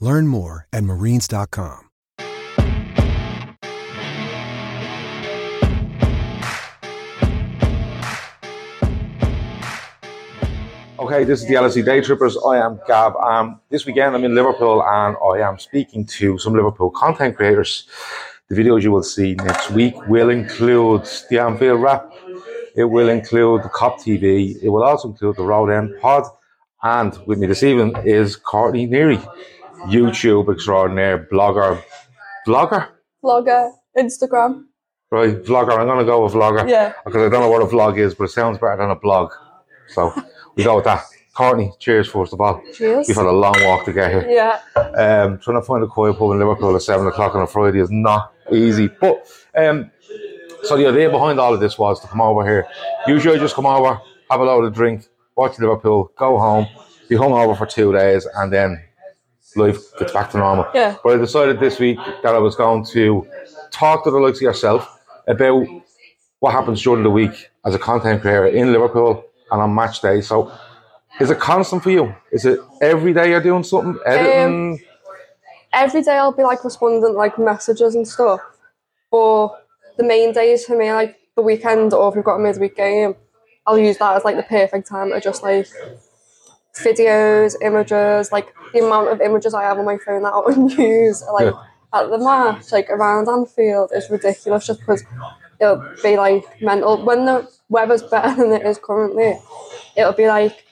Learn more at marines.com. Okay, this is the LFC Day Trippers. I am Gav. Um, this weekend I'm in Liverpool and I am speaking to some Liverpool content creators. The videos you will see next week will include the Anfield Wrap. It will include the COP TV. It will also include the Road End Pod. And with me this evening is Courtney Neary, YouTube extraordinaire, blogger, blogger, vlogger, Instagram. right? Vlogger. I'm going to go with vlogger. Yeah. Because I don't know what a vlog is, but it sounds better than a blog. So we go with that. Courtney, cheers first of all. Cheers. You've had a long walk to get here. Yeah. Um, trying to find a quiet pub in Liverpool at seven o'clock on a Friday is not easy. But um, so the idea behind all of this was to come over here. Usually, I just come over, have a load of drink, watch Liverpool, go home, be hung over for two days, and then life gets back to normal. Yeah. But I decided this week that I was going to talk to the likes of yourself about what happens during the week as a content creator in Liverpool and on match day. So, is it constant for you? Is it every day you're doing something, editing? Um, every day I'll be like responding like messages and stuff. But the main days for me, like the weekend or if we've got a midweek game, I'll use that as like the perfect time to just like videos, images, like the amount of images I have on my phone that I wouldn't use. Like at the match, like around Anfield is ridiculous just because it'll be like mental. When the weather's better than it is currently, it'll be like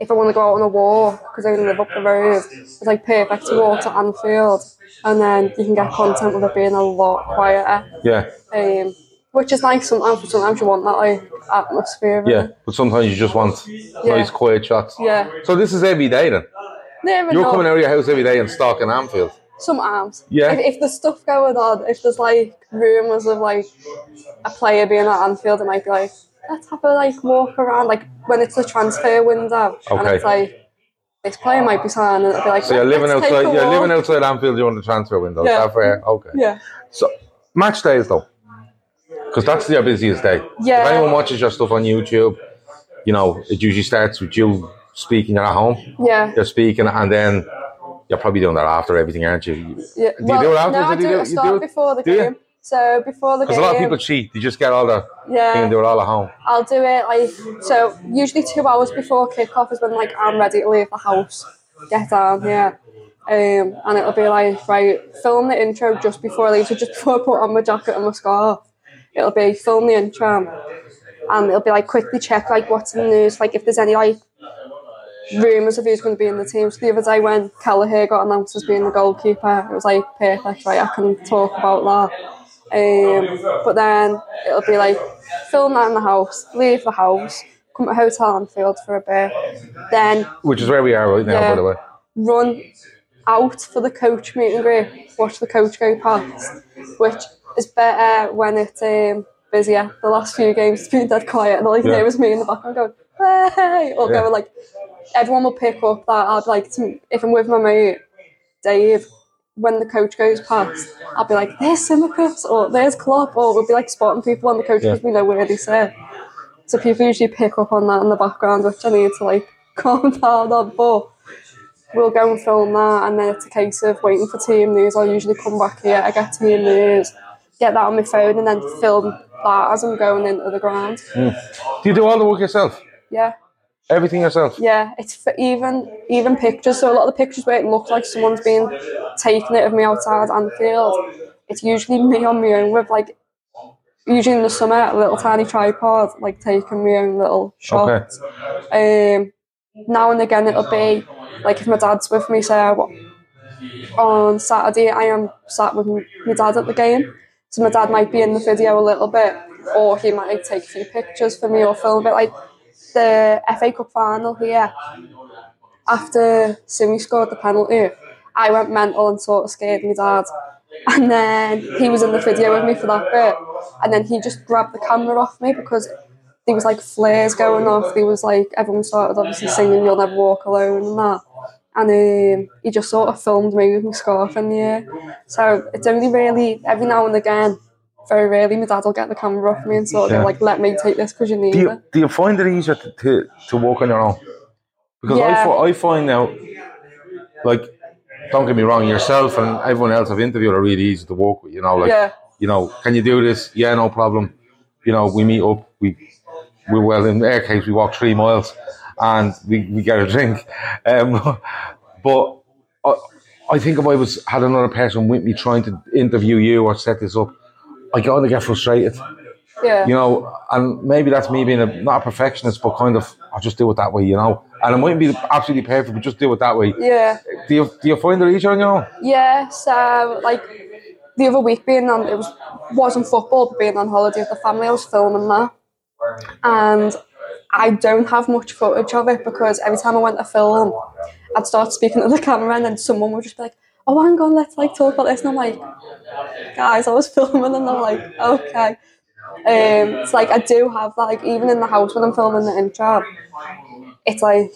if I want to go out on a walk because I live up the road, it's like perfect to walk to Anfield, and then you can get content with it being a lot quieter. yeah, Um, which is nice sometimes. But sometimes you want that like atmosphere. of it. yeah. But sometimes you just want nice, quiet shots. Yeah. So this is every day then. Never You're know. coming out of your house every day and stalking Anfield. Some arms. Yeah. If, if there's stuff going on, if there's like rumours of like a player being at Anfield, it might be like, let's have a like walk around. Like when it's the transfer window, and Okay. it's like this player might be signed, and it'll be like, So you're living outside. You're walk." living outside Anfield during the transfer window. Yeah. Is that fair? Okay. Yeah. So match days though, because that's your busiest day. Yeah. If anyone watches your stuff on YouTube, you know it usually starts with you speaking. At home. Yeah. You're speaking, and then you're probably doing that after everything, aren't you? Yeah. Do you do it after? No, I Do you do it. I start do it? before the Do you? game. So before the game, Because a lot of people cheat. They just get all the Yeah. and do it all at home. I'll do it like so. Usually two hours before kickoff is when like I'm ready to leave the house, get down yeah. um, and it'll be like right, film the intro just before I leave. So just before I put on my jacket and my scarf, it'll be film the intro, and it'll be like quickly check like what's in the news, like if there's any like rumours of who's going to be in the team. So the other day when Kelleher got announced as being the goalkeeper, it was like perfect, right? I can talk about that. Um, but then it'll be like film that in the house, leave the house, come to Hotel Anfield for a bit, then Which is where we are right now, Yeah. by the way. run out for the coach meet and greet, watch the coach go past, which is better when it's um, busier. The last few games it's been dead quiet, and all you can Yeah. hear is me in the background going, hey, or Yeah. going like, everyone will pick up that I'd like to, if I'm with my mate, Dave, when the coach goes past, I'll be like, "There's Tsimikas," or "There's Klopp," or we'll be like spotting people on the coach because Yeah. we know where they sit. So people usually pick up on that in the background, which I need to like calm down on. But we'll go and film that, and then it's a case of waiting for team news. I'll usually come back here, I get team news, get that on my phone, and then film that as I'm going into the ground. Do you do all the work yourself? Yeah. Everything yourself? Yeah, it's for even even pictures. So a lot of the pictures where it looks like someone's been taking it of me outside Anfield, it's usually me on my own with like usually in the summer a little tiny tripod, like taking my own little shots. Um, now and again it'll be like if my dad's with me, say I on Saturday I am sat with my dad at the game, so my dad might be in the video a little bit, or he might take a few pictures for me or film it like the FA Cup final here, after Simi scored the penalty, I went mental and sort of scared my dad. And then he was in the video with me for that bit. And then he just grabbed the camera off me because there was like flares going off. There was like, everyone started obviously singing You'll Never Walk Alone and that. And um, he just sort of filmed me with my scarf in the air. So it's only really, every now and again, very rarely, my dad will get the camera off me and sort of Yeah. like, let me take this because you need Do it. do you find it easier to, to, to walk on your own? Because I, Yeah. fi- I find now, like, don't get me wrong, yourself and everyone else I've interviewed are really easy to walk with. You know, like, Yeah. you know, can you do this? Yeah, no problem. You know, we meet up. We, we well, in their case, we walk three miles, and we, we get a drink. Um, but I, I think if I was had another person with me trying to interview you or set this up, I kind of get frustrated Yeah. you know, and maybe that's me being a not a perfectionist, but kind of I'll just do it that way, you know. And it mightn't be absolutely perfect, but just do it that way. Yeah. Do you do you find it easier on your own? Yeah, so like the other week being on it was wasn't football but being on holiday with the family, I was filming that. And I don't have much footage of it because every time I went to film, I'd start speaking to the camera and then someone would just be like, Oh hang on, let's like talk about this and I'm like, guys, I was filming and I'm like, okay. Um it's like I do have that, like even in the house when I'm filming the intro, it's like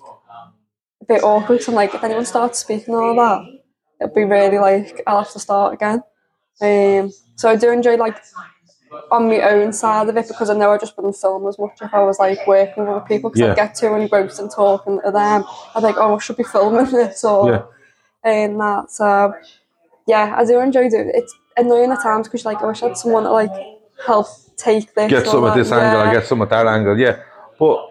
a bit awkward. So I'm like, if anyone starts speaking all that, it'll be really like I'll have to start again. Um, so I do enjoy like on my own side of it because I know I just wouldn't film as much if I was like working with other people because Yeah. I'd get too engrossed in talking to them. I'd like, oh, I should be filming this or Yeah. and that. So yeah, I do enjoy doing it. It's annoying at times because like I wish I had someone to like help take this. Get some that. this angle, I get some at that angle, yeah. But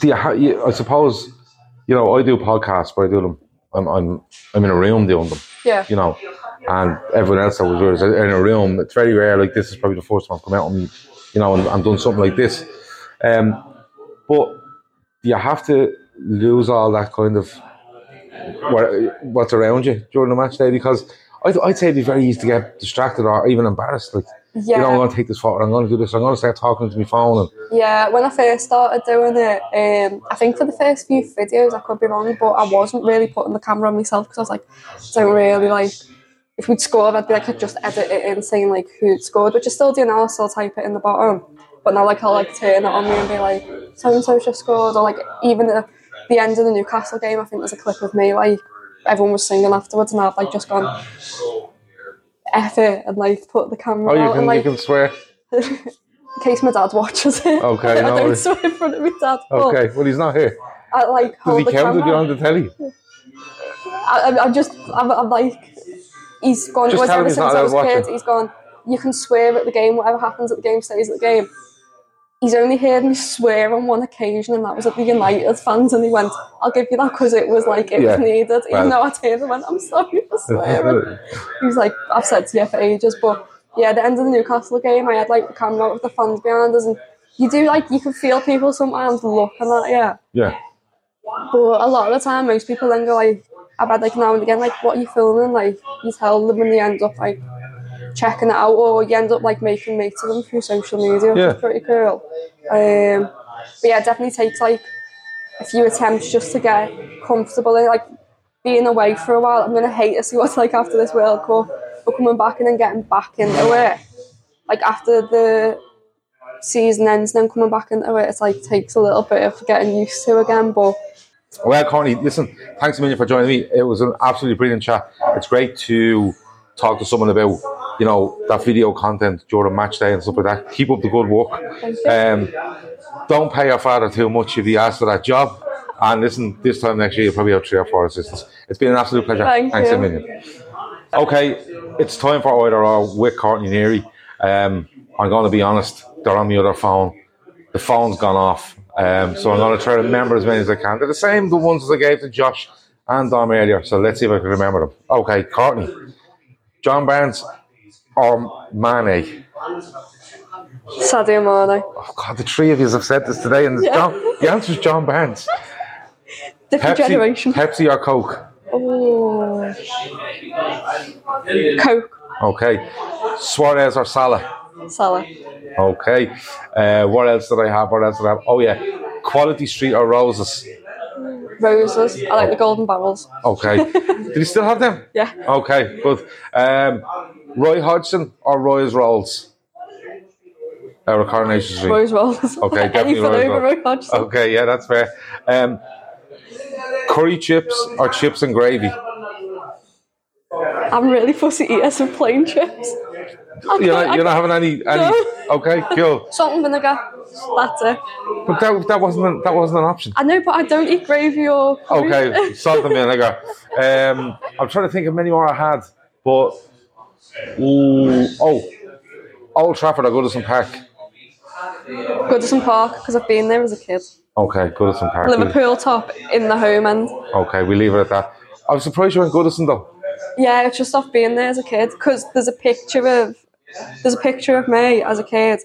Do you, ha- you, I suppose, you know, I do podcasts, but I do them. I'm, I'm, I'm in a room doing them, Yeah. you know, and everyone else that was there is in a room. It's very rare. Like this is probably the first time I've come out and, you know, and, and done something like this. Um, but you have to lose all that kind of what, what's around you during the match day because I'd, I'd say it'd be very easy to get distracted or even embarrassed. Like, you know, I'm Yeah. going to take this photo, I'm going to do this, I'm going to start talking to my phone. And, Yeah, when I first started doing it, um, I think for the first few videos, I could be wrong, but I wasn't really putting the camera on myself because I was like, don't really like. If we'd scored, I'd be like, I'd just edit it in saying like who'd scored, which I still do now. I still type it in the bottom, but now like I'll like turn it on me and be like, so and so just scored, or like even at the end of the Newcastle game, I think there's a clip of me like everyone was singing afterwards, and I've like just gone. It and like put the camera oh, you out can, and like you can swear. in case my dad watches it. Okay, I no don't worries. swear in front of my dad. But Okay, well, he's not here. I like Does hold he the count if camera. you're on the telly? I, I'm- I'm just, I'm, I'm like, he's gone. Just tell him ever he's since not I was a kid, watching. he's gone. You can swear at the game. Whatever happens at the game stays at the game. He's only heard me swear on one occasion, and that was at the United fans. And he went, "I'll give you that because it was like it Yeah. was needed." Even Well. though I turned and went, "I'm sorry for swearing." he was like, "I've said to you for ages," but yeah, the end of the Newcastle game, I had like the camera out with the fans behind us, and you do like you can feel people sometimes looking at. Yeah. Yeah. But a lot of the time, most people then go like, I've had like now and again, like, what are you filming? Like, you tell them and they end up like checking it out, or you end up like making mates of them through social media, which Yeah. is pretty cool. Um, but yeah, it definitely takes like a few attempts just to get comfortable in like being away for a while. I'm gonna hate to see what's like after this World Cup, but coming back and then getting back into it, like after the season ends, and then coming back into it, it's like takes a little bit of getting used to again. But Well, Courtney, listen, thanks a million for joining me. It was an absolutely brilliant chat. It's great to talk to someone about, you know, that video content during match day and stuff like that. Keep up the good work. Um, don't pay your father too much if he asks for that job. And listen, this time next year, you'll probably have three or four assistants. It's been an absolute pleasure. Thank thanks you. a million. Okay, it's time for either or with Courtney Neary. Um, I'm going to be honest, they're on the other phone. The phone's gone off. Um, so I'm going to try to remember as many as I can. They're the same, the ones that I gave to Josh and Dom earlier. So let's see if I can remember them. Okay, Courtney. John Barnes or Mane? Sadio Mane, Oh, God, the three of you have said this today, and Yeah. John, the answer is John Barnes. different generation. Pepsi or Coke? Oh, Coke, Okay. Suarez or Salah? Salah, Okay. Uh, what else did I have? What else did I have? Oh, yeah. Quality Street or Roses? Roses. I like the golden barrels. Okay. Do you still have them? Yeah. Okay, good. Um, Roy Hodgson or Roy's Rolls? Out of Coronation Street. Roy's Rolls. Okay, definitely over rolls. Roy Hodgson. Okay, yeah, that's fair. Um, curry chips or chips and gravy? I'm really fussy eater, so plain chips. I You're can't- you're not having any, any No. Okay, cool. Salt and vinegar. That's it. But that, that wasn't an, that wasn't an option. I know, but I don't eat gravy or. curry. Okay, salt and vinegar. Um, I'm trying to think of many more I had, but ooh, oh, Old Trafford or Goodison Park. Goodison Park because I've been there as a kid. Okay, Goodison Park. Liverpool top in the home end. Okay, we leave it at that. I was surprised you went Goodison though. Yeah, it's just off being there as a kid because there's a picture of there's a picture of me as a kid.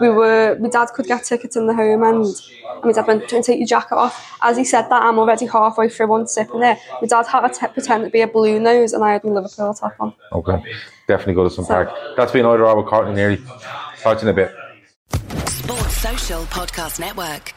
We were my dad could get tickets in the home end. And my dad went, "Don't take your jacket off." As he said that, I'm already halfway through one sipping there. My dad had to t- pretend to be a blue nose, and I had my Liverpool top on. Okay, definitely Goodison Park. That's been either or with Courtney Neary. Talk to you in a bit. Sports Social Podcast Network.